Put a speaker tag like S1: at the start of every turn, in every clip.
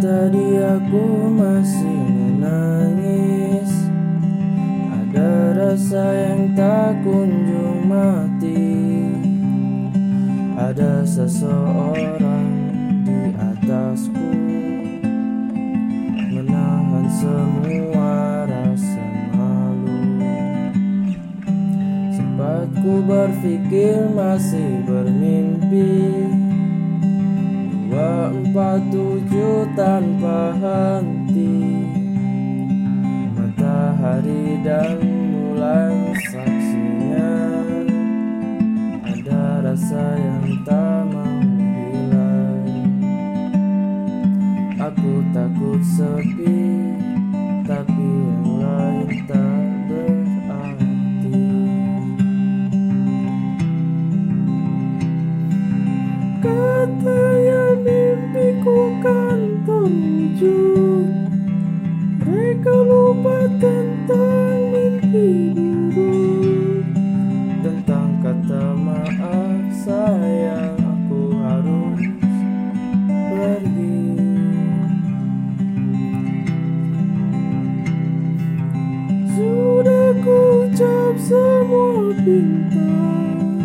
S1: Tadi aku masih menangis. Ada rasa yang tak kunjung mati. Ada seseorang di atasku. Menahan semua rasa malu. Sempat ku berpikir masih bermimpi Dua empat tujuh tanpa henti. Matahari dan semua bintang.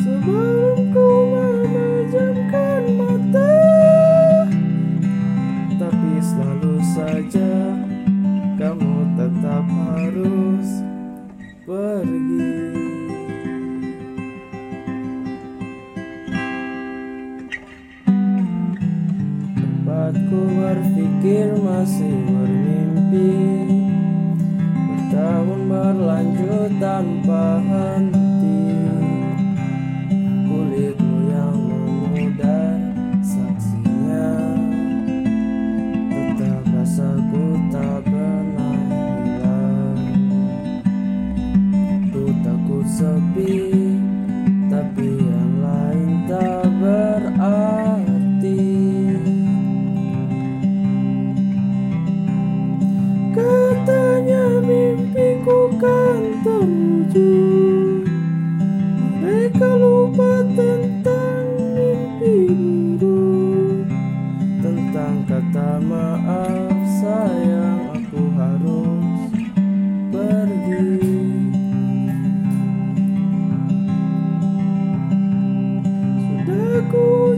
S1: Sebelum ku memejamkan mata. Tapi selalu saja Kamu tetap harus pergi. Tempatku berpikir masih bermimpi berlanjut tanpa henti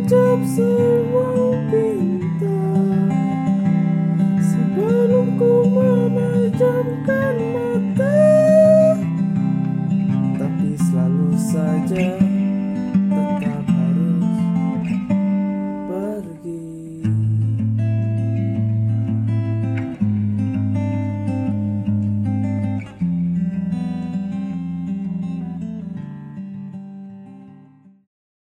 S1: Tutup semua pintu Sebelum ku memejamkan mata Tapi selalu saja